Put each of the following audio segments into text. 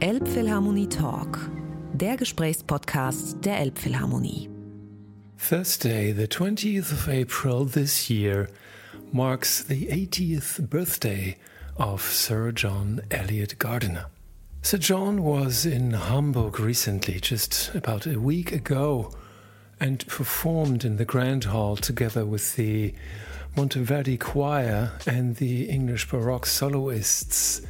Elbphilharmonie Talk, der Gesprächspodcast der Elbphilharmonie. Thursday, the 20th of April this year, marks the 80th birthday of Sir John Eliot Gardiner. Sir John was in Hamburg recently, just about a week ago, and performed in the Grand Hall together with the Monteverdi Choir and the English Baroque soloists,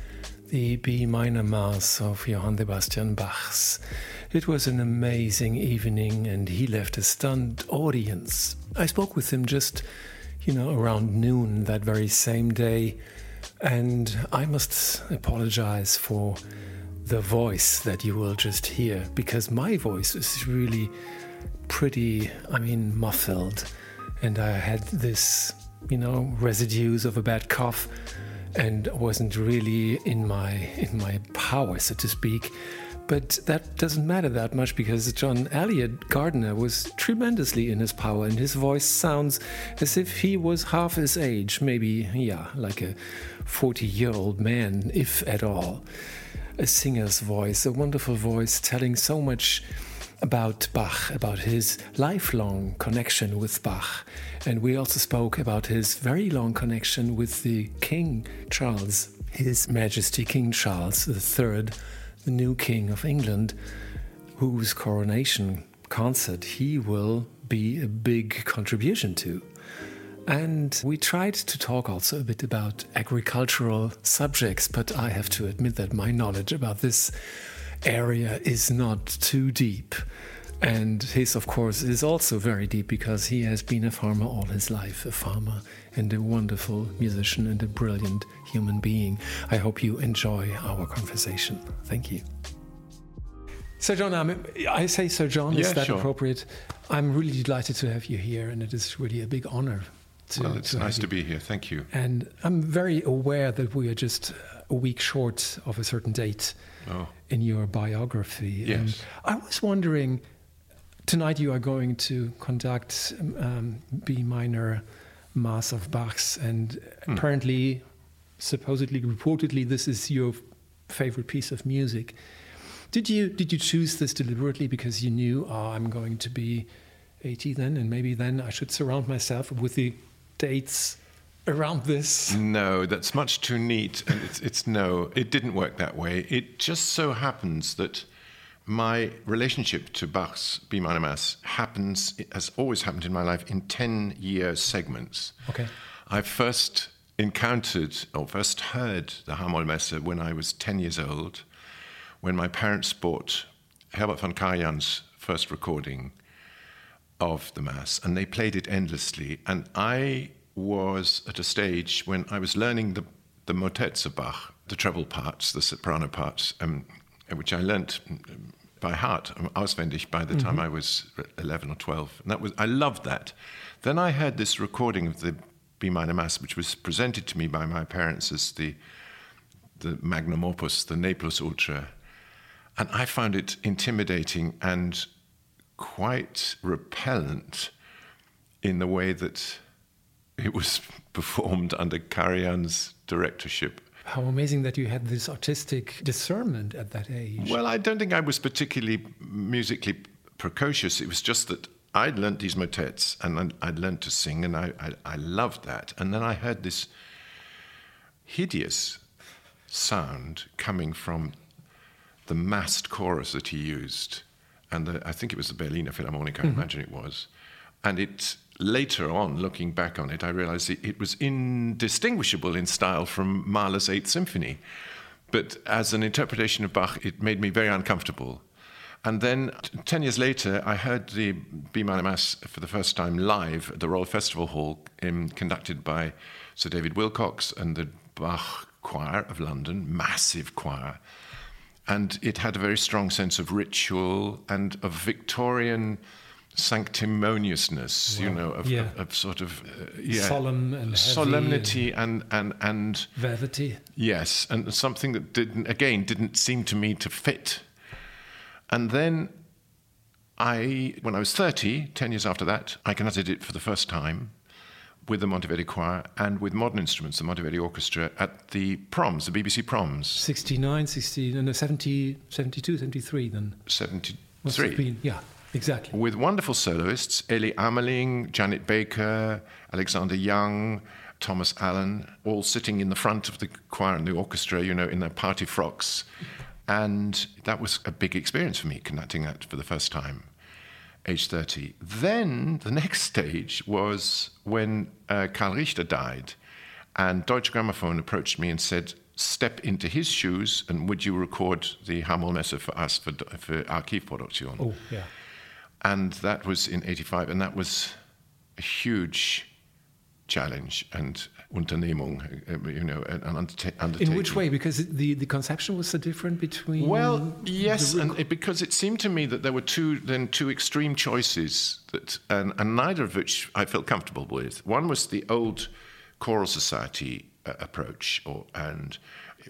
the B minor Mass of Johann Sebastian Bach's. It was an amazing evening, and he left a stunned audience. I spoke with him just, you know, around noon that very same day, and I must apologize for the voice that you will just hear because my voice is really pretty, I mean, muffled, and I had this, you know, residues of a bad cough and wasn't really in my in my power, so to speak. But that doesn't matter that much because John Eliot Gardiner was tremendously in his power, and his voice sounds as if he was half his age, maybe, yeah, like a 40 year old man, if at all. A singer's voice, a wonderful voice telling so much about Bach, about his lifelong connection with Bach. And we also spoke about his very long connection with the King Charles, His Majesty King Charles III, the new King of England, whose coronation concert he will be a big contribution to. And we tried to talk also a bit about agricultural subjects, but I have to admit that my knowledge about this area is not too deep. And his, of course, is also very deep because he has been a farmer all his life, a farmer and a wonderful musician and a brilliant human being. I hope you enjoy our conversation. Thank you. Sir John, I'm, I say Sir John, Yeah, is that sure. appropriate? I'm really delighted to have you here, and it is really a big honor. To, Well, it's to nice to be here. Thank you. And I'm very aware that we are just a week short of a certain date Oh, in your biography. And Yes. I was wondering, tonight you are going to conduct um, B minor Mass of Bach's, and Hmm. apparently, supposedly, reportedly, this is your favorite piece of music. Did you did you choose this deliberately because you knew, oh, I'm going to be 80 then, and maybe then I should surround myself with the dates around this? no, that's much too neat. And it's, it's no, it didn't work that way. It just so happens that my relationship to Bach's B minor Mass happens, it has always happened in my life, in 10 year segments. Okay. I first encountered or first heard the h-Moll-Messe when I was 10 years old, when my parents bought Herbert von Karajan's first recording of the Mass, and they played it endlessly. And I was at a stage when I was learning the, the motets of Bach, the treble parts, the soprano parts, um, which I learnt um, by heart, um, auswendig, by the time I was 11 or 12. And that was, I loved that. Then I heard this recording of the B minor Mass, which was presented to me by my parents as the, the magnum opus, the Ne plus ultra. And I found it intimidating and quite repellent in the way that it was performed under Karajan's directorship. How amazing that you had this artistic discernment at that age. Well, I don't think I was particularly musically precocious. It was just that I'd learnt these motets and I'd- learnt to sing, and I, I, I loved that. And then I heard this hideous sound coming from the massed chorus that he used. And the, I think it was the Berliner Philharmonic, I mm-hmm. imagine it was. And it later on, looking back on it, I realized it, it was indistinguishable in style from Mahler's Eighth Symphony. But as an interpretation of Bach, it made me very uncomfortable. And then, t- 10 years later, I heard the B minor Mass for the first time live at the Royal Festival Hall, um, conducted by Sir David Willcocks and the Bach Choir of London, massive choir. And it had a very strong sense of ritual and of Victorian sanctimoniousness, you know, of, Yeah. of, of sort of uh, yeah, Solemn and solemnity and and and Velvety. Yes, and something that didn't, again, didn't seem to me to fit. And then I, when I was 30, 10 years after that, I conducted it for the first time with the Monteverdi Choir and with modern instruments, the Monteverdi Orchestra, at the proms, the BBC proms. 69, 60, no, 70, 72, 73 then. 73. yeah, exactly. With wonderful soloists, Elly Ameling, Janet Baker, Alexander Young, Thomas Allen, all sitting in the front of the choir and the orchestra, you know, in their party frocks. And that was a big experience for me, conducting that for the first time, age 30. Then the next stage was when uh, Karl Richter died, and Deutsche Grammophon approached me and said, step into his shoes and would you record the h-Moll-Messe for us for, for Archivproduktion? Oh, yeah. And that was in 85, and that was a huge challenge and Unternehmung, uh, you know, an undertaking. In which way? Because the, the conception was so different between. Well, yes, and it, because it seemed to me that there were two then two extreme choices that, and, and neither of which I felt comfortable with. One was the old choral society uh, approach, or and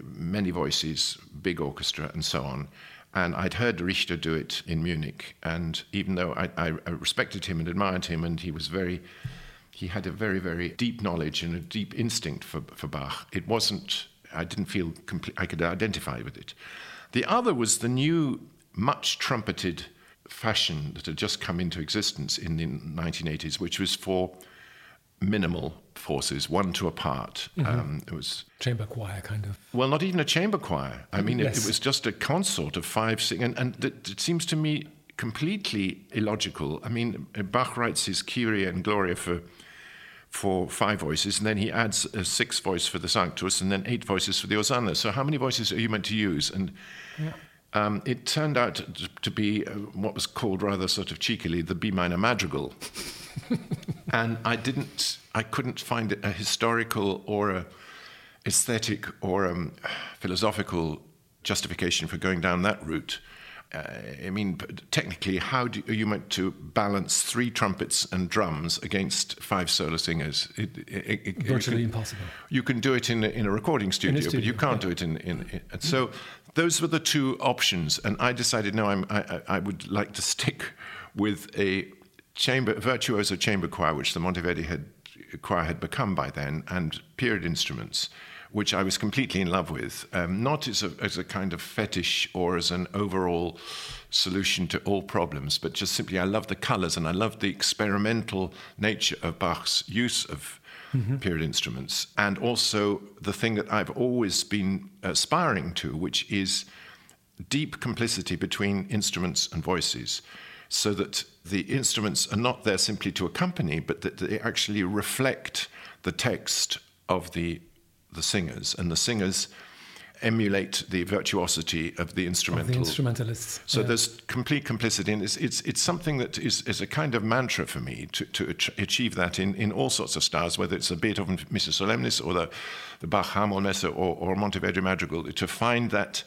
many voices, big orchestra, and so on. And I'd heard Richter do it in Munich, and even though I, I respected him and admired him, and he was very he had a very, very deep knowledge and a deep instinct for, for Bach. It wasn't, I didn't feel complete, I could identify with it. The other was the new, much trumpeted fashion that had just come into existence in the 1980s, which was for minimal forces, one to a part. Mm-hmm. Um, it was chamber choir kind of. Well, not even a chamber choir. I mean, yes. it, it, was just a consort of five sing, and, and it, it seems to me completely illogical. I mean, Bach writes his Kyrie and Gloria for for five voices, and then he adds a sixth voice for the Sanctus, and then eight voices for the Hosanna. So, how many voices are you meant to use? And yeah. um, it turned out to be uh, what was called rather sort of cheekily the B minor madrigal. and I didn't, I couldn't find a historical or a aesthetic or a um, philosophical justification for going down that route uh, I mean, technically, how do, are you meant to balance three trumpets and drums against five solo singers? It, it, it, Virtually can, impossible. You can do it in a, in a recording studio, a studio but you can't yeah. do it in. in, in so those were the two options, and I decided no, I'm, I, I would like to stick with a chamber virtuoso chamber choir, which the Monteverdi had, choir had become by then, and period instruments which I was completely in love with, um, not as a, as a kind of fetish or as an overall solution to all problems, but just simply I love the colors and I love the experimental nature of Bach's use of mm-hmm. period instruments, and also the thing that I've always been aspiring to, which is deep complicity between instruments and voices. So that the instruments are not there simply to accompany, but that they actually reflect the text of the the singers, and the singers emulate the virtuosity of the instrumental. Of the instrumentalists. So yeah. there's complete complicity, and it's, it's, it's something that is, is a kind of mantra for me to, to achieve that in, in all sorts of styles, whether it's a Beethoven Missa Solemnis or the, the Bach h-Moll-Messe or, or Monteverdi Madrigal, to find that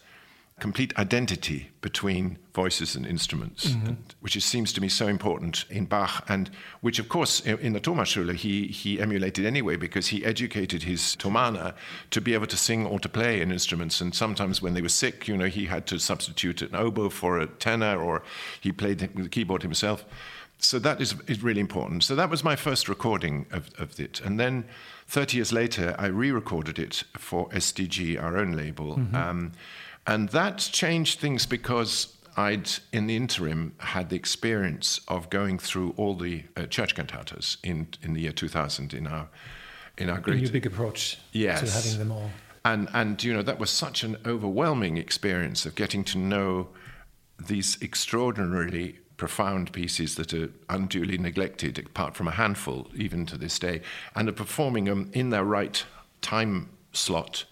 complete identity between voices and instruments, mm-hmm. and, which is, seems to me so important in Bach, and which, of course, in, in the Thomasschule he, he emulated anyway because he educated his Thomaner to be able to sing or to play in instruments. And sometimes when they were sick, you know, he had to substitute an oboe for a tenor, or he played the keyboard himself. So that is, is really important. So that was my first recording of, of it. And then 30 years later, I re recorded it for SDG, our own label. Mm-hmm. Um, and that changed things because I'd, in the interim, had the experience of going through all the uh, church cantatas in, in the year 2000 in our, in our great... In big approach yes. to having them all. And, and, you know, that was such an overwhelming experience of getting to know these extraordinarily profound pieces that are unduly neglected, apart from a handful, even to this day, and of performing them in their right time slot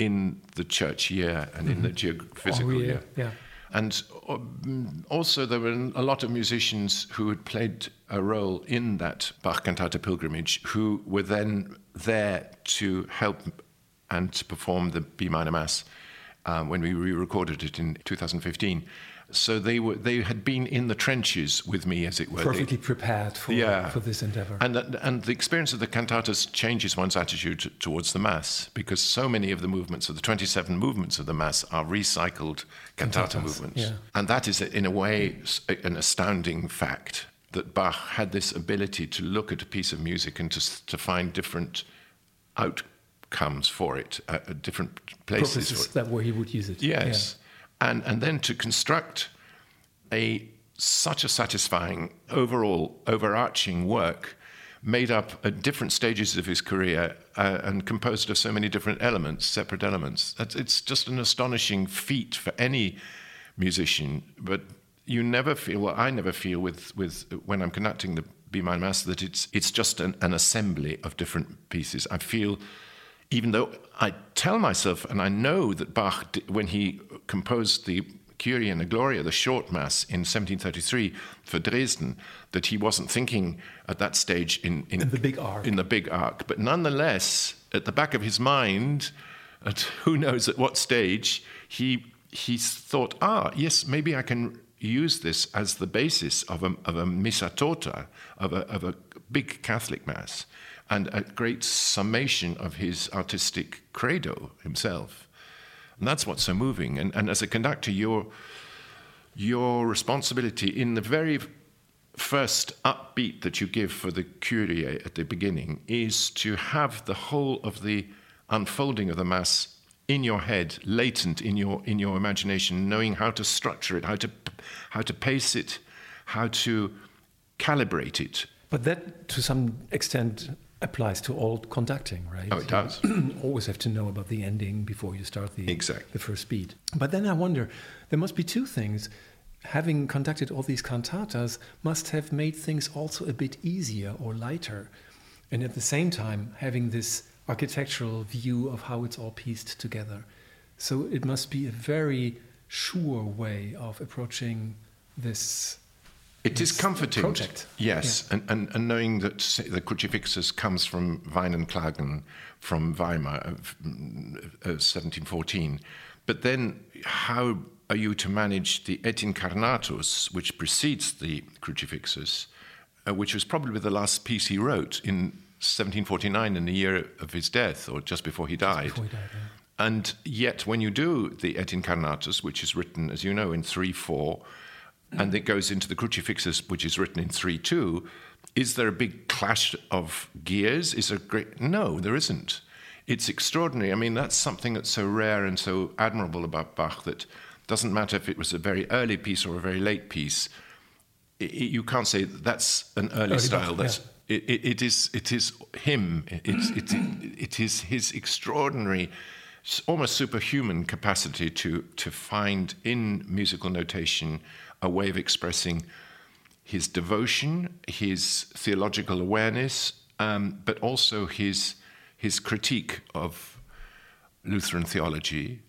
in the church year and mm-hmm. in the mm-hmm. geophysical oh, yeah, year. Yeah. And um, also, there were a lot of musicians who had played a role in that Bach cantata pilgrimage who were then there to help and to perform the B minor Mass um, when we re recorded it in 2015. So they were they had been in the trenches with me, as it were. Perfectly they, prepared for, yeah. for this endeavor. And, and the experience of the cantatas changes one's attitude towards the Mass because so many of the movements, of the 27 movements of the Mass, are recycled cantata cantatas, movements. Yeah. And that is, in a way, an astounding fact. that Bach had this ability to look at a piece of music and to, to find different outcomes for it at, different places. Purposes that where he would use it. Yes. Yeah. And, and then to construct a such a satisfying overall overarching work made up at different stages of his career uh, and composed of so many different elements, separate elements. It's just an astonishing feat for any musician. But you never feel, well, I never feel with, with when I'm conducting the B minor Mass that it's, it's just an, an assembly of different pieces. I feel, even though I tell myself and I know that Bach, when he composed the Kyrie and the Gloria, the short mass in 1733 for Dresden, that he wasn't thinking at that stage in, in, in the big arc. In the big arc, but nonetheless, at the back of his mind, at who knows at what stage, he he thought, ah, yes, maybe I can use this as the basis of a, of a missa torta, of a, of a big Catholic mass, and a great summation of his artistic credo himself. And that's what's so moving. And, and as a conductor, your, your responsibility in the very first upbeat that you give for the Kyrie at the beginning is to have the whole of the unfolding of the Mass in your head, latent in your, in your imagination, knowing how to structure it, how to, how to pace it, how to calibrate it. But that, to some extent, applies to all conducting, right? Oh, it does. always have to know about the ending before you start the exactly. the first beat. But then I wonder, there must be two things. Having conducted all these cantatas must have made things also a bit easier or lighter, and at the same time having this architectural view of how it's all pieced together. So it must be a very sure way of approaching this it is comforting. Project. Yes, yeah. and, and, and knowing that the Crucifixus comes from Weinen, Klagen, from Weimar, of, uh, 1714. But then, how are you to manage the Et Incarnatus, which precedes the Crucifixus, uh, which was probably the last piece he wrote in 1749, in the year of his death, or just before he died? Before he died yeah. And yet, when you do the Et Incarnatus, which is written, as you know, in 3 4, and it goes into the Crucifixus, which is written in 3 2. Is there a big clash of gears? Is there great? No, there isn't. It's extraordinary. I mean, that's something that's so rare and so admirable about Bach that doesn't matter if it was a very early piece or a very late piece. It, it, you can't say that's an early, early style. Bach, that's yeah. it, it is. It is him. It's it, it is his extraordinary almost superhuman capacity to, to find in musical notation a way of expressing his devotion, his theological awareness, um, but also his, his critique of Lutheran theology.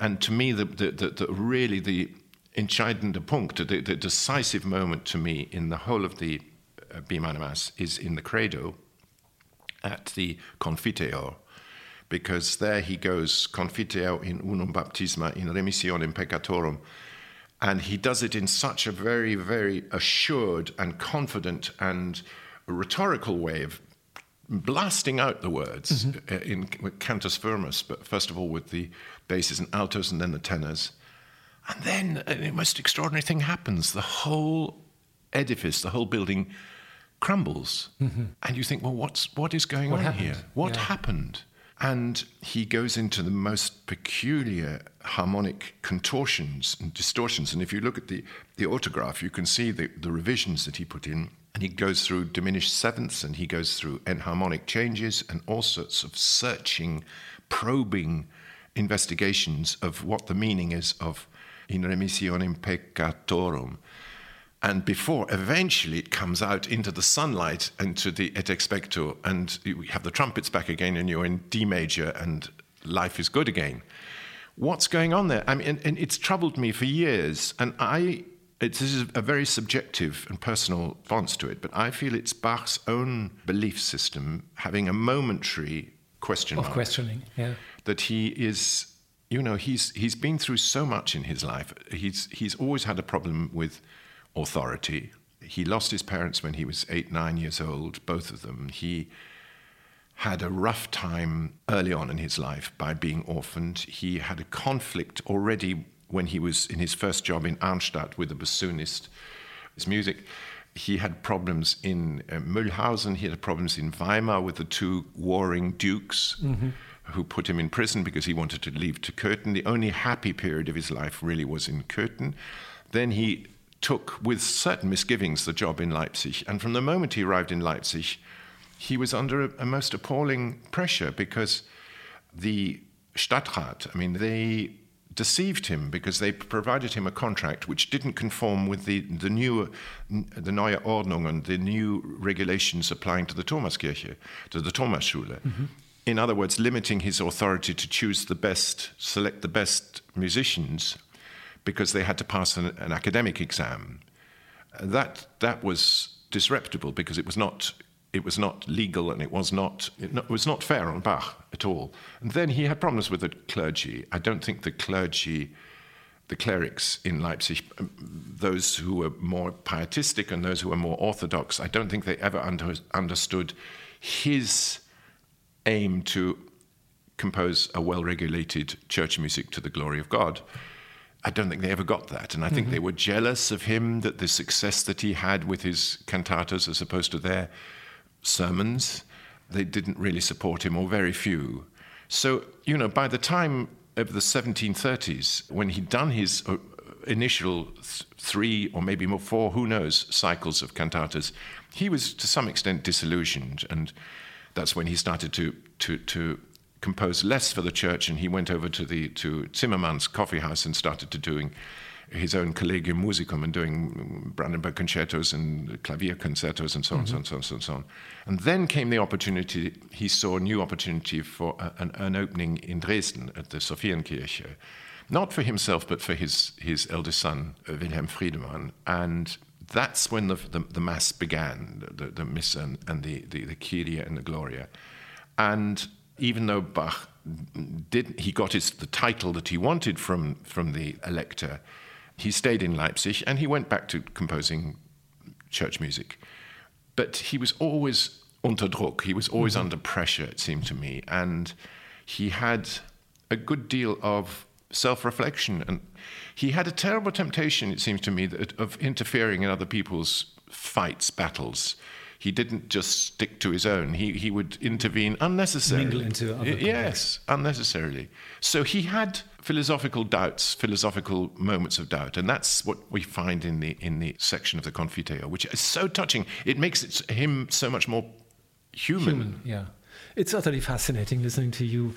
And to me, the, the, the, the really the entscheidende Punkt, the, the decisive moment to me in the whole of the uh, B minor Mass is in the Credo at the Confiteor, because there he goes, Confiteor in unum baptisma in remissionem peccatorum, and he does it in such a very, very assured and confident and rhetorical way of blasting out the words mm-hmm. in cantus firmus, but first of all with the basses and altos and then the tenors. And then a most extraordinary thing happens. The whole edifice, the whole building crumbles. Mm-hmm. And you think, well, what's, what is going what on happened? here? What yeah. happened? And he goes into the most peculiar harmonic contortions and distortions. And if you look at the, the autograph, you can see the, the revisions that he put in. And he goes through diminished sevenths and he goes through enharmonic changes and all sorts of searching, probing investigations of what the meaning is of in remissionem peccatorum. And before eventually it comes out into the sunlight and to the et expecto, and we have the trumpets back again, and you're in D major, and life is good again. What's going on there? I mean, and, and it's troubled me for years, and I. It's, this is a very subjective and personal response to it, but I feel it's Bach's own belief system having a momentary question of mark. questioning, yeah. That he is, you know, he's he's been through so much in his life. He's he's always had a problem with authority. He lost his parents when he was eight, nine years old, both of them. He had a rough time early on in his life by being orphaned. He had a conflict already when he was in his first job in Arnstadt with a bassoonist. His music he had problems in uh, Mühlhausen, he had problems in Weimar with the two warring dukes mm-hmm. who put him in prison because he wanted to leave to Köthen. The only happy period of his life really was in Köthen. Then he took, with certain misgivings, the job in Leipzig. And from the moment he arrived in Leipzig, he was under a, a most appalling pressure because the Stadtrat, I mean, they deceived him because they provided him a contract which didn't conform with the, the new the neue Ordnung and the new regulations applying to the Thomaskirche, to the Thomasschule. Mm-hmm. In other words, limiting his authority to choose the best, select the best musicians because they had to pass an, an academic exam. That, that was disreputable because it was not it was not legal and it was not it was not fair on Bach at all. And then he had problems with the clergy. I don't think the clergy, the clerics in Leipzig, um, those who were more pietistic and those who were more orthodox, I don't think they ever under, understood his aim to compose a well-regulated church music to the glory of God. I don't think they ever got that. And I think mm-hmm. they were jealous of him, that the success that he had with his cantatas as opposed to their sermons. They didn't really support him, or very few. So, you know, by the time of the 1730s, when he'd done his uh, initial th- three or maybe more, four, who knows, cycles of cantatas, he was to some extent disillusioned. And that's when he started to, to, to compose less for the church and he went over to the to Zimmermann's coffee house and started to doing his own Collegium Musicum and doing Brandenburg concertos and clavier concertos and so on, mm-hmm. so on, so on, so on. And then came the opportunity, he saw a new opportunity for a, an, an, opening in Dresden at the Sophienkirche. Not for himself, but for his, his eldest son, uh, Wilhelm Friedemann. And that's when the, the, the Mass began, the, the Missa and, and the, the, the Kyrie and the Gloria. And even though Bach did, he got his, the title that he wanted from, from the elector, he stayed in Leipzig and he went back to composing church music. But he was always unter Druck, he was always mm-hmm. under pressure, it seemed to me. And he had a good deal of self reflection. And he had a terrible temptation, it seems to me, that, of interfering in other people's fights, battles he didn't just stick to his own. He, he would intervene unnecessarily. Mingle into other Yes, unnecessarily. So he had philosophical doubts, philosophical moments of doubt, and that's what we find in the in the section of the Confiteor, which is so touching. It makes it, him so much more human. Human, yeah. It's utterly fascinating listening to you.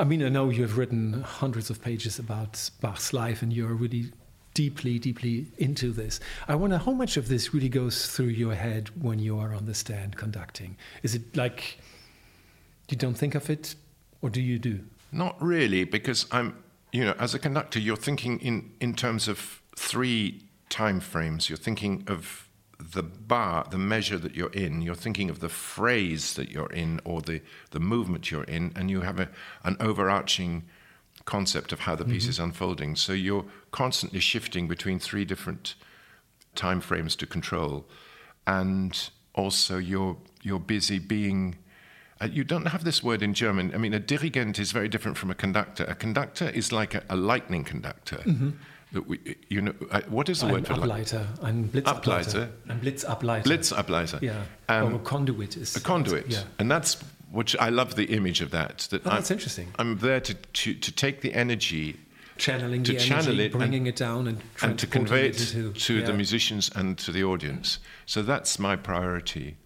I mean, I know you have written hundreds of pages about Bach's life, and you're really deeply, deeply into this. I wonder how much of this really goes through your head when you are on the stand conducting. Is it like you don't think of it, or do you do? Not really, because I'm, you know, as a conductor, you're thinking in, in terms of three time frames. You're thinking of the bar, the measure that you're in, you're thinking of the phrase that you're in or the, the movement you're in, and you have a, an overarching concept of how the piece mm-hmm. is unfolding. So you're constantly shifting between three different time frames to control, and also you're you're busy being. Uh, you don't have this word in German. I mean, a dirigent is very different from a conductor. A conductor is like a, a lightning conductor. Mm-hmm. We, you know, uh, what is the ein word for Ableiter, ein Blitzableiter, ein Blitzableiter. Blitzableiter. Yeah. Um, or a conduit is a conduit, yeah. and that's which I love the image of that. That oh, that's I'm, interesting. I'm there to, to, to take the energy, channeling to the channel energy, it, bringing and, it down, and, and to convey it, to, to yeah. the musicians and to the audience. So that's my priority.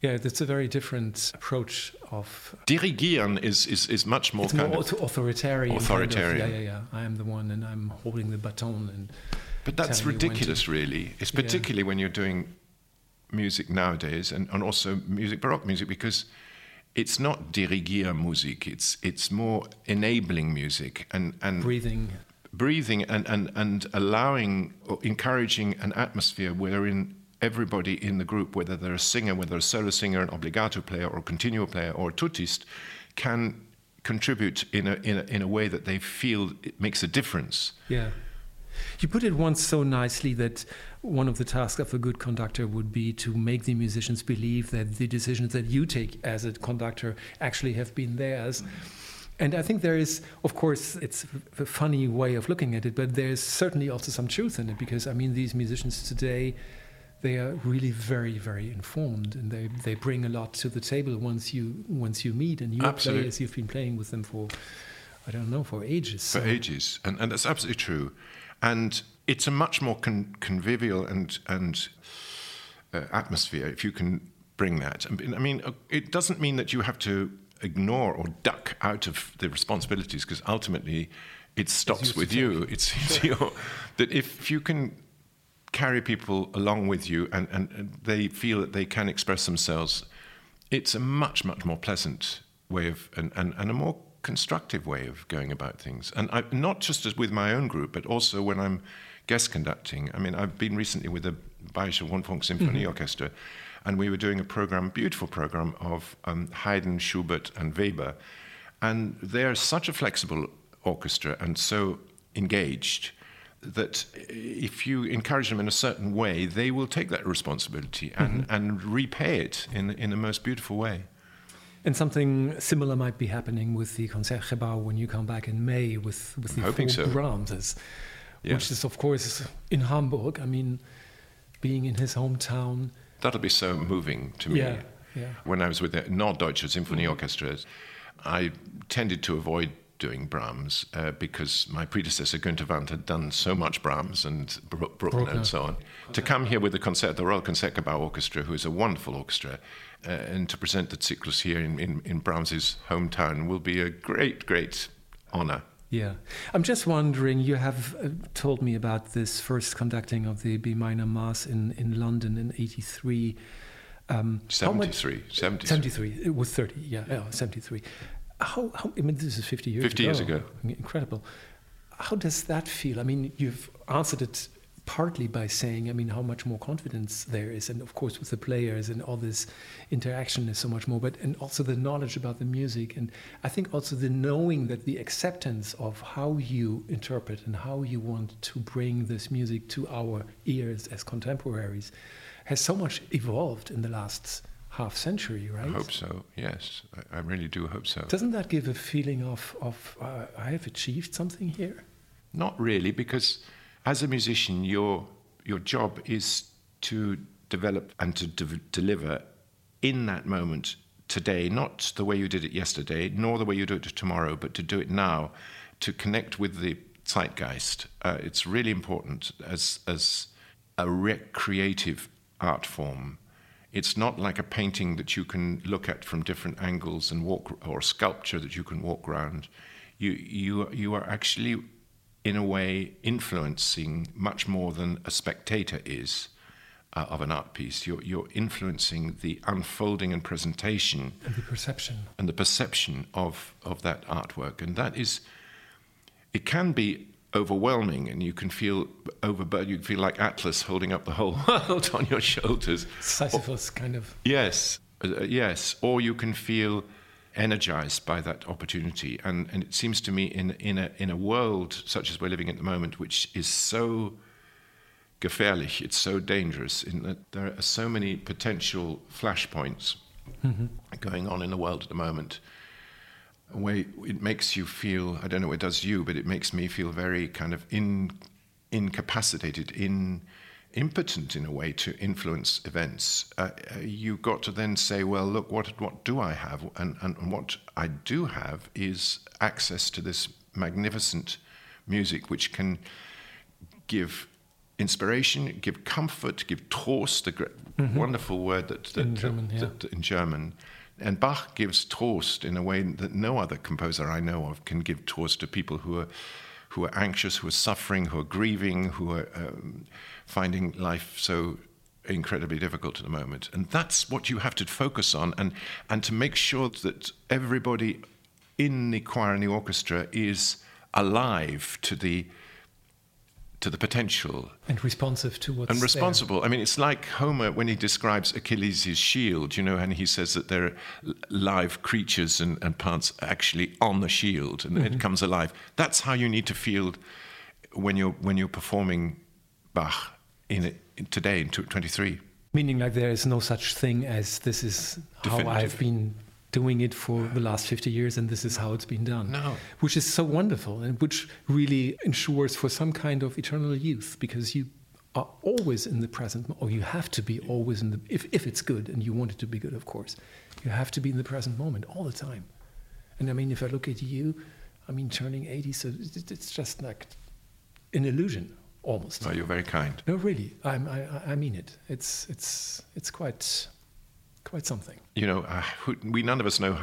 Yeah, that's a very different approach of. Uh, Dirigieren is, is, is much more it's more authoritarian. Authoritarian. Kind of, yeah, yeah, yeah. I am the one, and I'm holding the baton. And but that's ridiculous, really. It's particularly yeah. when you're doing music nowadays, and, and also music, baroque music, because it's not Dirigiermusik. It's it's more enabling music and and breathing, breathing and and and allowing or encouraging an atmosphere wherein everybody in the group, whether they're a singer, whether a solo singer, an obbligato player, or a continuo player, or a tutist, can contribute in a in a, in a way that they feel it makes a difference. Yeah. You put it once so nicely that one of the tasks of a good conductor would be to make the musicians believe that the decisions that you take as a conductor actually have been theirs. And I think there is, of course, it's a funny way of looking at it, but there's certainly also some truth in it because, I mean, these musicians today, they are really very, very informed, and they, they bring a lot to the table once you once you meet and you Absolutely. players. You've been playing with them for, I don't know, for ages. for so- ages, and, and that's absolutely true. And it's a much more con- convivial and and uh, atmosphere if you can bring that. I mean- uh, it doesn't mean that you have to ignore or duck out of the responsibilities because ultimately it stops with you. It's, it's your, that if you can carry people along with you and, and, and they feel that they can express themselves, it's a much, much more pleasant way of, and, and, and a more constructive way of going about things. And I, not just as with my own group, but also when I'm guest conducting. I mean, I've been recently with the Bayerische Rundfunk Symphony Orchestra, and we were doing a program, beautiful program of um, Haydn, Schubert, and Weber. And they're such a flexible orchestra and so engaged that if you encourage them in a certain way, they will take that responsibility and, and repay it in, in the most beautiful way. And something similar might be happening with the Concertgebouw when you come back in May with, with the Hoping four so. Brahmses, Yeah. which is, of course, in Hamburg. I mean, being in his hometown. That'll be so moving to me. Yeah, yeah. When I was with the Norddeutsche Symphony Orchestra, I tended to avoid doing Brahms uh, because my predecessor Günter Wand had done so much Brahms and Bru- Bruckner Bruckner. and so on. To come here with the concert, the Royal Concertgebouw Orchestra, who is a wonderful orchestra, uh, and to present the Zyklus here in, in, in Brahms's hometown will be a great, great honor. Yeah. I'm just wondering, you have uh, told me about this first conducting of the B minor Mass in, in London in 83. Um, how much- 73, 73. 73. It was 30, yeah, yeah 73. How, how, I mean, this is 50 years 50 ago. years ago. Incredible. How does that feel? I mean, you've answered it partly by saying, I mean, how much more confidence there is, and of course with the players and all this interaction is so much more, but and also the knowledge about the music, and I think also the knowing that the acceptance of how you interpret and how you want to bring this music to our ears as contemporaries has so much evolved in the last half century, right? I hope so, yes. I, I really do hope so. Doesn't that give a feeling of, of uh, I have achieved something here? Not really, because as a musician, your your job is to develop and to de- deliver in that moment today, not the way you did it yesterday, nor the way you do it tomorrow, but to do it now, to connect with the zeitgeist. Uh, it's really important as as a recreative art form. It's not like a painting that you can look at from different angles and walk, or a sculpture that you can walk around. You you you are actually in a way influencing much more than a spectator is uh, of an art piece. You're, you're influencing the unfolding and presentation And the perception. and the perception of, of that artwork. And that is, it can be overwhelming and you can feel overburdened. You can feel like Atlas holding up the whole world on your shoulders. Sisyphus kind of. Yes, uh, yes. Or you can feel energized by that opportunity. And, and it seems to me in, in, a, in a world such as we're living at the moment, which is so gefährlich, it's so dangerous, in that there are so many potential flashpoints mm-hmm. going on in the world at the moment. Where it makes you feel, I don't know what it does you, but it makes me feel very kind of in, incapacitated, in, impotent in a way to influence events. Uh, uh, you've got to then say, well, look, what, what do I have? And, and, and what I do have is access to this magnificent music which can give inspiration, give comfort, give Trost, the gr- wonderful word that, that, In German, that- yeah. that- in German. And Bach gives Trost in a way that no other composer I know of can give Trost to people who are, who are anxious, who are suffering, who are grieving, who are um, finding life so incredibly difficult at the moment. And that's what you have to focus on and, and to make sure that everybody in the choir and the orchestra is alive to the to the potential And responsive to what's and there. responsible. I mean, it's like Homer when he describes Achilles' shield, you know, and he says that there are live creatures and, and plants actually on the shield, and it mm-hmm. comes alive. That's how you need to feel when you're when you're performing Bach in, in today in 23. Meaning, like, there is no such thing as this is how Definitive. I've been doing it for the last 50 years and this is how it's been done. No. Which is so wonderful and which really ensures for some kind of eternal youth because you are always in the present, or you have to be always in the, if, if it's good and you want it to be good, of course, you have to be in the present moment all the time. And I mean, if I look at you, I mean, turning 80, so it's just like an illusion almost. Oh, you're very kind. No, really, I'm, I, I mean it. It's, it's, it's quite, quite something. You know, uh, we none of us know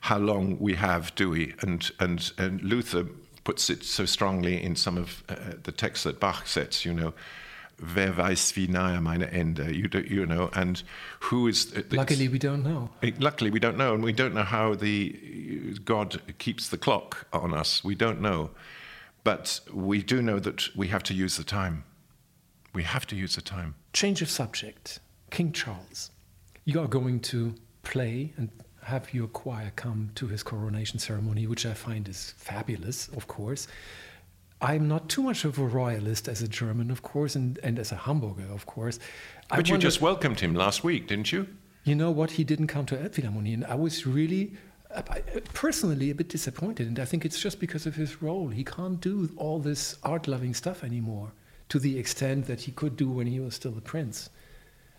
how long we have, do we? And, and, and Luther puts it so strongly in some of uh, the texts that Bach sets, you know, wer weiß wie nahe meine Ende, you, do, you know, and who is... luckily we don't know. Luckily we don't know, and we don't know how the God keeps the clock on us. We don't know. But we do know that we have to use the time. We have to use the time. Change of subject. King Charles. You are going to play and have your choir come to his coronation ceremony, which I find is fabulous, of course. I'm not too much of a royalist as a German, of course, and, and as a Hamburger, of course. But I you wonder, just welcomed him last week, didn't you? You know what? He didn't come to Elbphilharmonie, and I was really, personally, a bit disappointed. And I think it's just because of his role. He can't do all this art-loving stuff anymore to the extent that he could do when he was still a prince.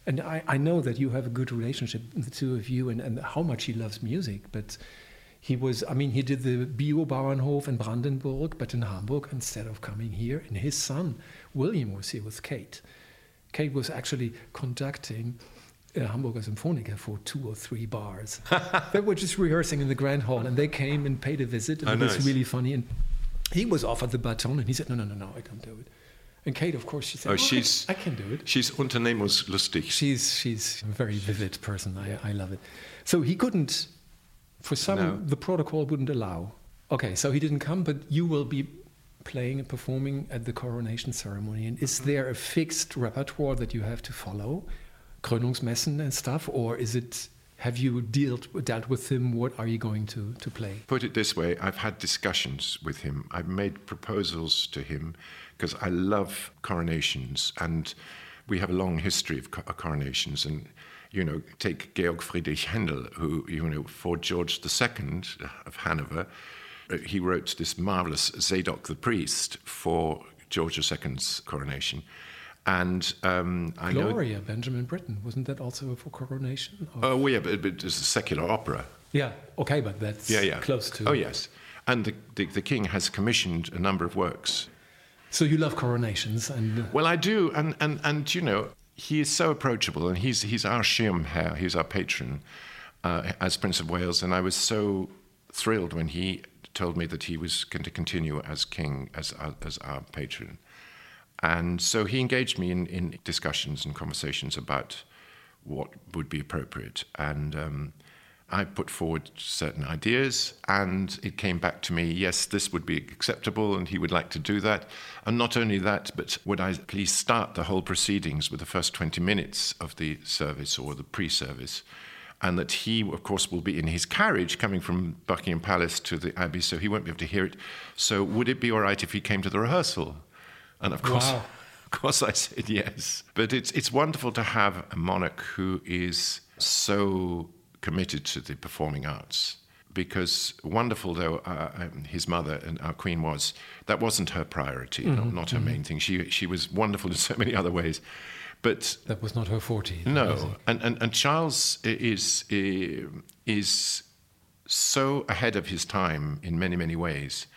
And I, I know that you have a good relationship, the two of you, and, and how much he loves music, but he was, I mean, he did the Bio-Bauernhof in Brandenburg, but in Hamburg instead of coming here. And his son, William, was here with Kate. Kate was actually conducting uh, Hamburger Symphoniker for two or three bars. they were just rehearsing in the Grand Hall, and they came and paid a visit. And oh, it was nice. really funny. And he was offered the baton, and he said, "No, no, no, no, I can't do it." And Kate, of course, she said, "Oh, she's, I, can, do it." She's lustig. She's she's a very vivid person. I I love it. So he couldn't for some, no. the protocol wouldn't allow. Okay, so he didn't come, but you will be playing and performing at the coronation ceremony. And is mm-hmm. there a fixed repertoire that you have to follow, Krönungsmessen and stuff, or is it? Have you dealt dealt with him? What are you going to to play? Put it this way: I've had discussions with him. I've made proposals to him because I love coronations, and we have a long history of coronations and you know, take Georg Friedrich Händel, who, you know, for George II of Hanover, uh, he wrote this marvelous Zadok the Priest for George II's coronation. And um, I Gloriana, know, Benjamin Britten, wasn't that also for coronation? Oh, well, yeah, but, but it's a secular opera. Yeah, okay, but that's yeah, yeah. close to. Oh, yes. And the, the, the king has commissioned a number of works. So you love coronations and. Uh, well, I do, and and and you know, he is so approachable, and he's he's our Schirmherr, he's our patron uh, as Prince of Wales, and I was so thrilled when he told me that he was going to continue as king, as as our patron, and so he engaged me in in discussions and conversations about what would be appropriate, and. Um, I put forward certain ideas, and it came back to me yes, this would be acceptable, and he would like to do that. And not only that, but would I please start the whole proceedings with the first 20 minutes of the service or the pre service? And that he, of course, will be in his carriage coming from Buckingham Palace to the Abbey, so he won't be able to hear it. So, would it be all right if he came to the rehearsal? And of course, wow. of course, I said yes. But it's it's wonderful to have a monarch who is so committed to the performing arts. Because wonderful though uh, um, his mother and our queen was, that wasn't her priority, mm-hmm. not, not, her mm-hmm. main thing. She she was wonderful in so many other ways, but that was not her forte. No, and, and and Charles is is so ahead of his time in many many ways,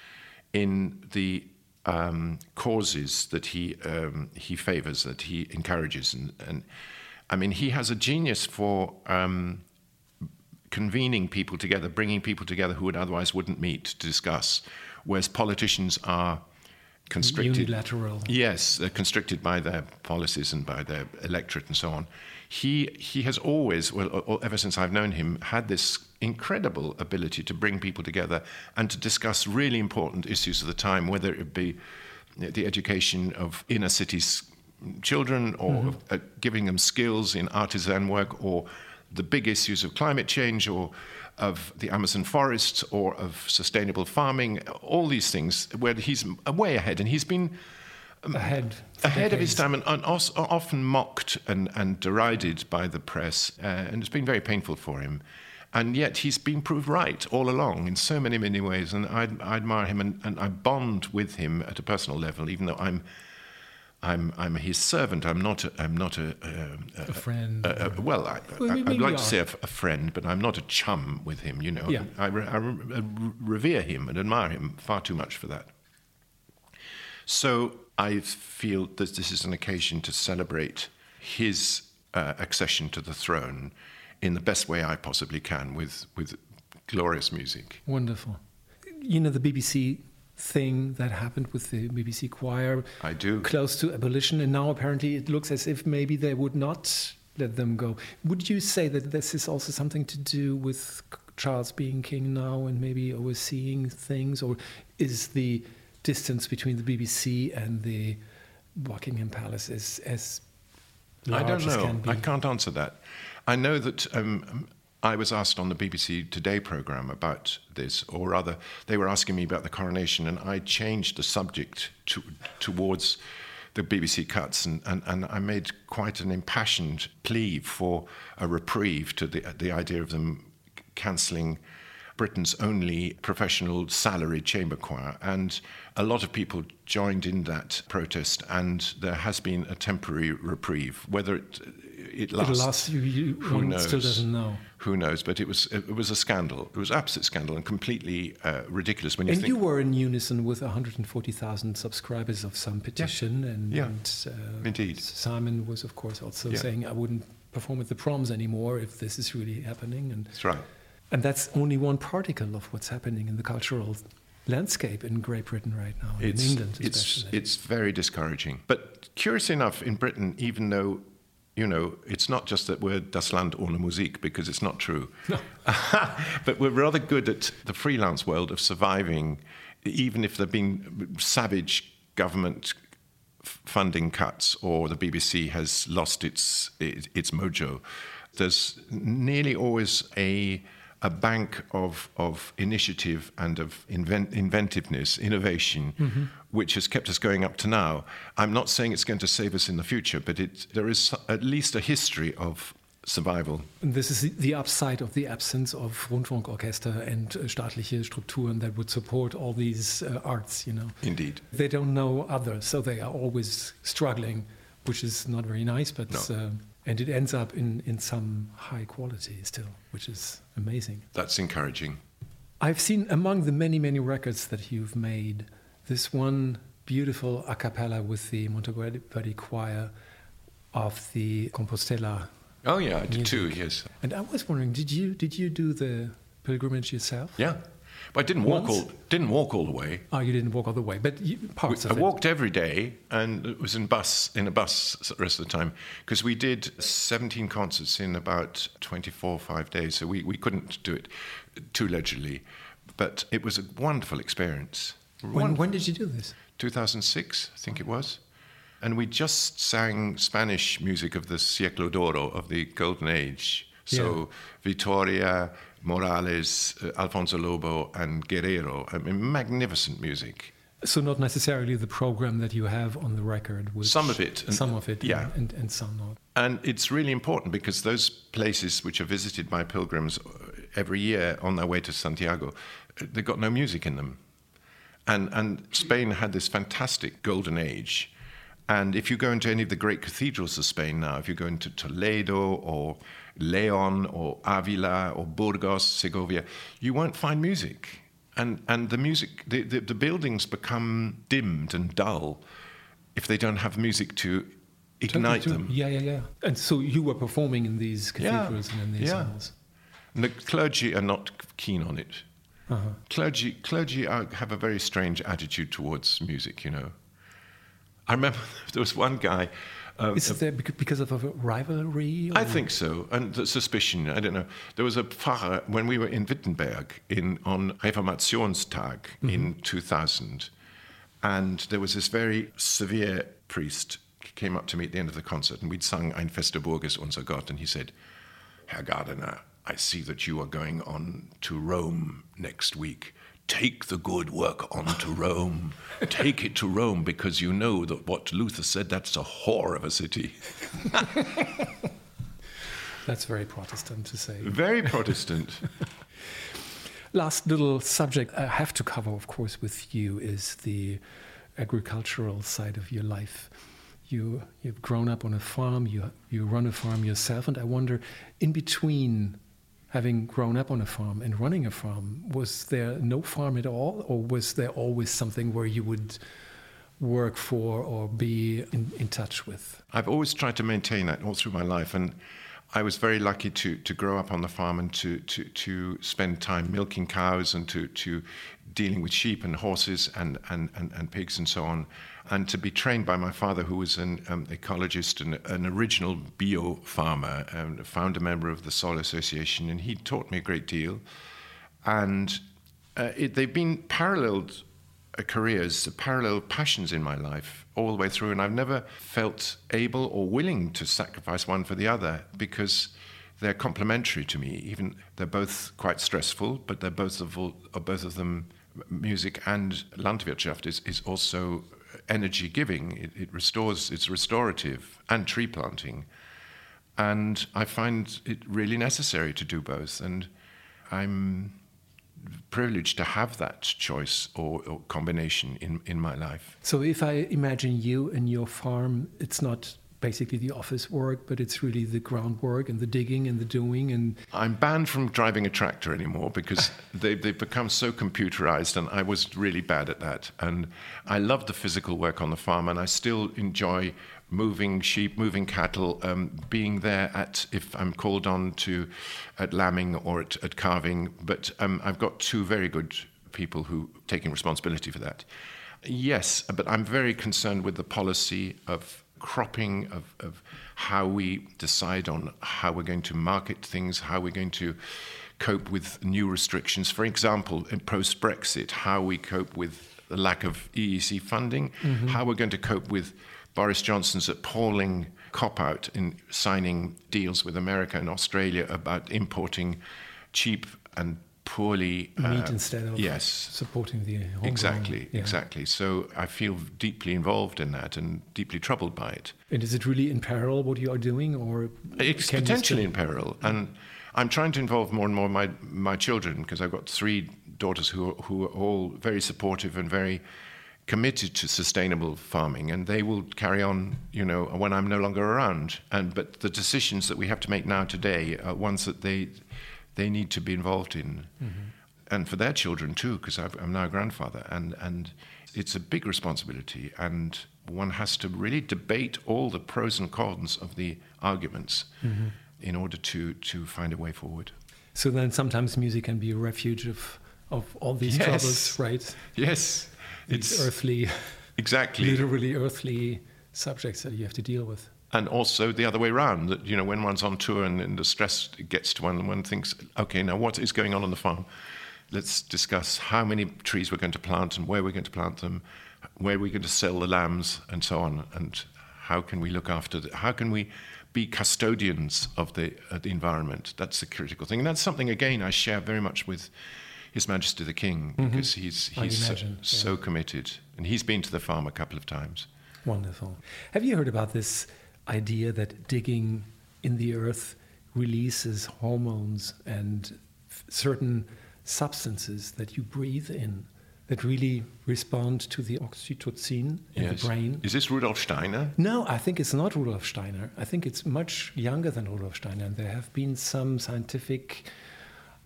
in the um, causes that he um, he favors, that he encourages, and, and I mean he has a genius for um, convening people together, bringing people together who would otherwise wouldn't meet to discuss, whereas politicians are constricted. Unilateral. Yes, they're constricted by their policies and by their electorate and so on. He he has always, well, ever since I've known him, had this incredible ability to bring people together and to discuss really important issues of the time, whether it be the education of inner cities children or mm-hmm. uh, giving them skills in artisan work or the big issues of climate change or of the Amazon forests or of sustainable farming, all these things where he's way ahead. And he's been um, ahead, ahead of his time and, and often mocked and, and, derided by the press. Uh, and it's been very painful for him. And yet he's been proved right all along in so many, many ways. And I, I admire him and, and I bond with him at a personal level, even though I'm I'm I'm his servant. I'm not a, I'm not a a, a friend. A, a, well, I, well, I, would like to say a, friend, but I'm not a chum with him. You know, yeah. I, I, revere him and admire him far too much for that. So I feel that this is an occasion to celebrate his uh, accession to the throne in the best way I possibly can with with glorious music. Wonderful. You know the BBC thing that happened with the BBC choir. I do. Close to abolition, and now apparently it looks as if maybe they would not let them go. Would you say that this is also something to do with Charles being king now and maybe overseeing things, or is the distance between the BBC and the Buckingham Palace as as large I don't know. Can I can't answer that. I know that um, I was asked on the BBC Today program about this, or rather, they were asking me about the coronation, and I changed the subject to, towards the BBC cuts, and, and, and I made quite an impassioned plea for a reprieve to the, the idea of them cancelling Britain's only professional salaried chamber choir. And a lot of people joined in that protest, and there has been a temporary reprieve. Whether it, it lasts, It'll last you, you, who knows? Still doesn't know. Who knows? But it was it was a scandal. It was absolute scandal and completely uh, ridiculous. When you and think you were in unison with 140,000 subscribers of some petition, yeah. and, yeah. and uh, indeed, Simon was of course also yeah. saying I wouldn't perform at the proms anymore if this is really happening. And that's right. And that's only one particle of what's happening in the cultural landscape in Great Britain right now, it's, in England especially. It's, it's very discouraging. But curious enough, in Britain, even though you know, it's not just that we're das Land ohne Musik, because it's not true. No. but we're rather good at the freelance world of surviving, even if there have been savage government funding cuts or the BBC has lost its, its, its mojo. There's nearly always a a bank of, of initiative and of invent, inventiveness, innovation, mm-hmm. which has kept us going up to now. I'm not saying it's going to save us in the future, but it, there is at least a history of survival. And this is the upside of the absence of Rundfunkorchester and uh, staatliche Strukturen that would support all these uh, arts, you know. Indeed. They don't know others, so they are always struggling, which is not very nice, but... No. Uh, and it ends up in, in some high quality still, which is amazing. That's encouraging. I've seen among the many, many records that you've made, this one beautiful a cappella with the Monteverdi Choir of the Compostela. Oh yeah, I did music. too. Yes. And I was wondering, did you did you do the pilgrimage yourself? Yeah. But I didn't walk Once? all didn't walk all the way. Oh, you didn't walk all the way, but you, parts I of it. walked every day, and it was in bus in a bus the rest of the time because we did 17 concerts in about 24 five days, so we, we couldn't do it too leisurely. But it was a wonderful experience. When, when did you do this? 2006, I think it was. And we just sang Spanish music of the Siglo de Oro, of the Golden Age. So Vittoria, Morales, uh, Alfonso Lobo, and Guerrero. I mean, magnificent music. So not necessarily the program that you have on the record. Some of it. and- Some of it, Yeah. and, and some not. And it's really important because those places which are visited by pilgrims uh, every year on their way to Santiago, uh, they've got no music in them. And, and Spain had this fantastic golden age. And if you go into any of the great cathedrals of Spain now, if you go into Toledo or Leon or Avila or Burgos, Segovia, you won't find music. And, and the music, the, the, the buildings become dimmed and dull if they don't have music to ignite Totally them. Yeah, yeah, yeah. And so you were performing in these Yeah, cathedrals and in these yeah. halls. And the clergy are not keen on it. Uh-huh. Clergy, clergy are, have a very strange attitude towards music, you know. I remember there was one guy. Um, Is it there because of a rivalry? I think so, and the suspicion. I don't know. There was a Pfarrer when we were in Wittenberg in on Reformationstag in 2000, and there was this very severe priest came up to me at the end of the concert, and we'd sung Ein feste Burg ist unser Gott, and he said, Herr Gardiner, I see that you are going on to Rome next week. Take the good work on to Rome. Take it to Rome because you know that what Luther said, that's a whore of a city. That's very Protestant to say. Very Protestant. Last little subject I have to cover, of course, with you is the agricultural side of your life. you you've grown up on a farm, you you run a farm yourself, and I wonder, in between having grown up on a farm and running a farm, was there no farm at all, or was there always something where you would work for or be in, in touch with? I've always tried to maintain that all through my life, and I was very lucky to to grow up on the farm and to to to spend time milking cows and to to dealing with sheep and horses and and and, and pigs and so on, and to be trained by my father, who was an um, ecologist and an original bio farmer, and a founder member of the Soil Association, and he taught me a great deal, and uh, it, they've been paralleled uh, careers, parallel passions in my life all the way through, and I've never felt able or willing to sacrifice one for the other because they're complementary to me. Even they're both quite stressful, but they're both of all, both of them music and Landwirtschaft is, is also energy giving. It, it restores, it's restorative and tree planting, and I find it really necessary to do both. And I'm privileged to have that choice or, or, combination in, in my life. So if I imagine you and your farm, it's not basically the office work, but it's really the groundwork and the digging and the doing. And I'm banned from driving a tractor anymore because they've, they've become so computerized, and I was really bad at that. And I love the physical work on the farm, and I still enjoy moving sheep, moving cattle, um, being there at if I'm called on to at lambing or at, at calving. But um, I've got two very good people who taking responsibility for that. Yes, but I'm very concerned with the policy of cropping of, of how we decide on how we're going to market things, how we're going to cope with new restrictions. For example, in post Brexit, how we cope with the lack of EEC funding, mm-hmm. how we're going to cope with Boris Johnson's appalling cop out in signing deals with America and Australia about importing cheap and poorly uh, meat instead of yes. supporting the exactly yeah. exactly. So i feel deeply involved in that and deeply troubled by it. And is it really in peril what you are doing or it's potentially in peril and i'm trying to involve more and more my my children because i've got three daughters who are, who are all very supportive and very committed to sustainable farming and they will carry on you know when i'm no longer around. And but the decisions that we have to make now today are ones that they they need to be involved in mm-hmm. and for their children too because i'm now a grandfather and and it's a big responsibility and one has to really debate all the pros and cons of the arguments mm-hmm. in order to to find a way forward so then sometimes music can be a refuge of of all these yes. troubles right yes it's earthly, exactly, literally earthly subjects that you have to deal with. And also the other way around, that you know, when one's on tour and, and the stress gets to one, one thinks, okay, now what is going on on the farm? Let's discuss how many trees we're going to plant and where we're going to plant them, where we're going to sell the lambs, and so on, and how can we look after the, how can we be custodians of the, uh, the environment? That's the critical thing, and that's something again I share very much with his Majesty the King mm-hmm. because he's he's so, yeah. so, committed, and he's been to the farm a couple of times. Wonderful. Have you heard about this idea that digging in the earth releases hormones and f- certain substances that you breathe in that really respond to the oxytocin in yes. the brain. Is this Rudolf Steiner? No, I think it's not Rudolf Steiner. I think it's much younger than Rudolf Steiner. And there have been some scientific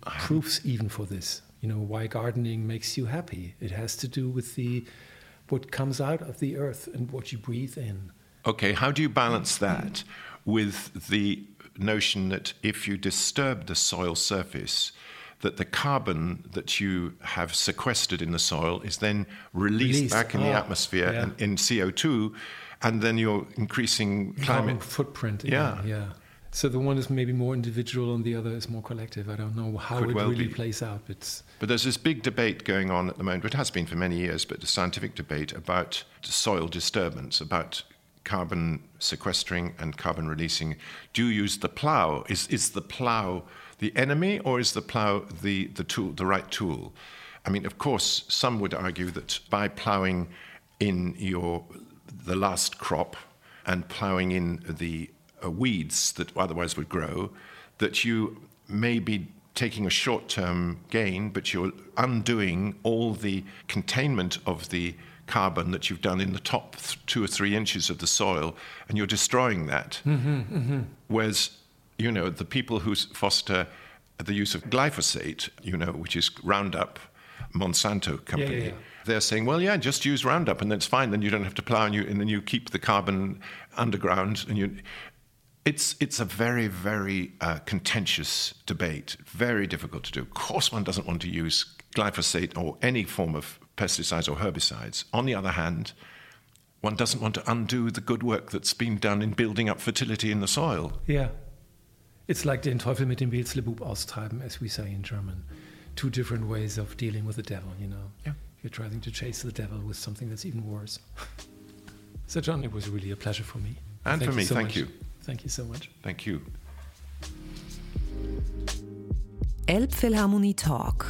proofs even for this you know why gardening makes you happy it has to do with the what comes out of the earth and what you breathe in okay how do you balance that with the notion that if you disturb the soil surface that the carbon that you have sequestered in the soil is then released, released. back in oh, the ah, atmosphere yeah. and in CO2 and then you're increasing climate carbon footprint yeah yeah so the one is maybe more individual and the other is more collective. I don't know how Could it well really be. plays out. But, but there's this big debate going on at the moment, it has been for many years, but the scientific debate about soil disturbance, about carbon sequestering and carbon releasing. Do you use the plow? Is, is the plow the enemy or is the plow the, the, tool, the right tool? I mean, of course, some would argue that by plowing in your, the last crop and plowing in the uh, weeds that otherwise would grow, that you may be taking a short term gain, but you're undoing all the containment of the carbon that you've done in the top th- two or three inches of the soil, and you're destroying that. Mm-hmm, mm-hmm. Whereas, you know, the people who foster the use of glyphosate, you know, which is Roundup, Monsanto company. Yeah, yeah, yeah. They're saying, well, yeah, just use Roundup and then it's fine. Then you don't have to plow and, you, and then you keep the carbon underground. And you, it's, it's a very, very uh, contentious debate, very difficult to do. Of course, one doesn't want to use glyphosate or any form of pesticides or herbicides. On the other hand, one doesn't want to undo the good work that's been done in building up fertility in the soil. Yeah. It's like den Teufel mit dem Beelzebub austreiben, as we say in German. Two different ways of dealing with the devil, you know. Yeah. You're trying to chase the devil with something that's even worse. so, John, it was really a pleasure for me. And thank for me, so thank much. you. Thank you so much. Thank you. Elbphilharmonie Talk,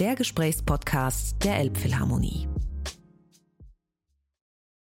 der Gesprächspodcast der Elbphilharmonie.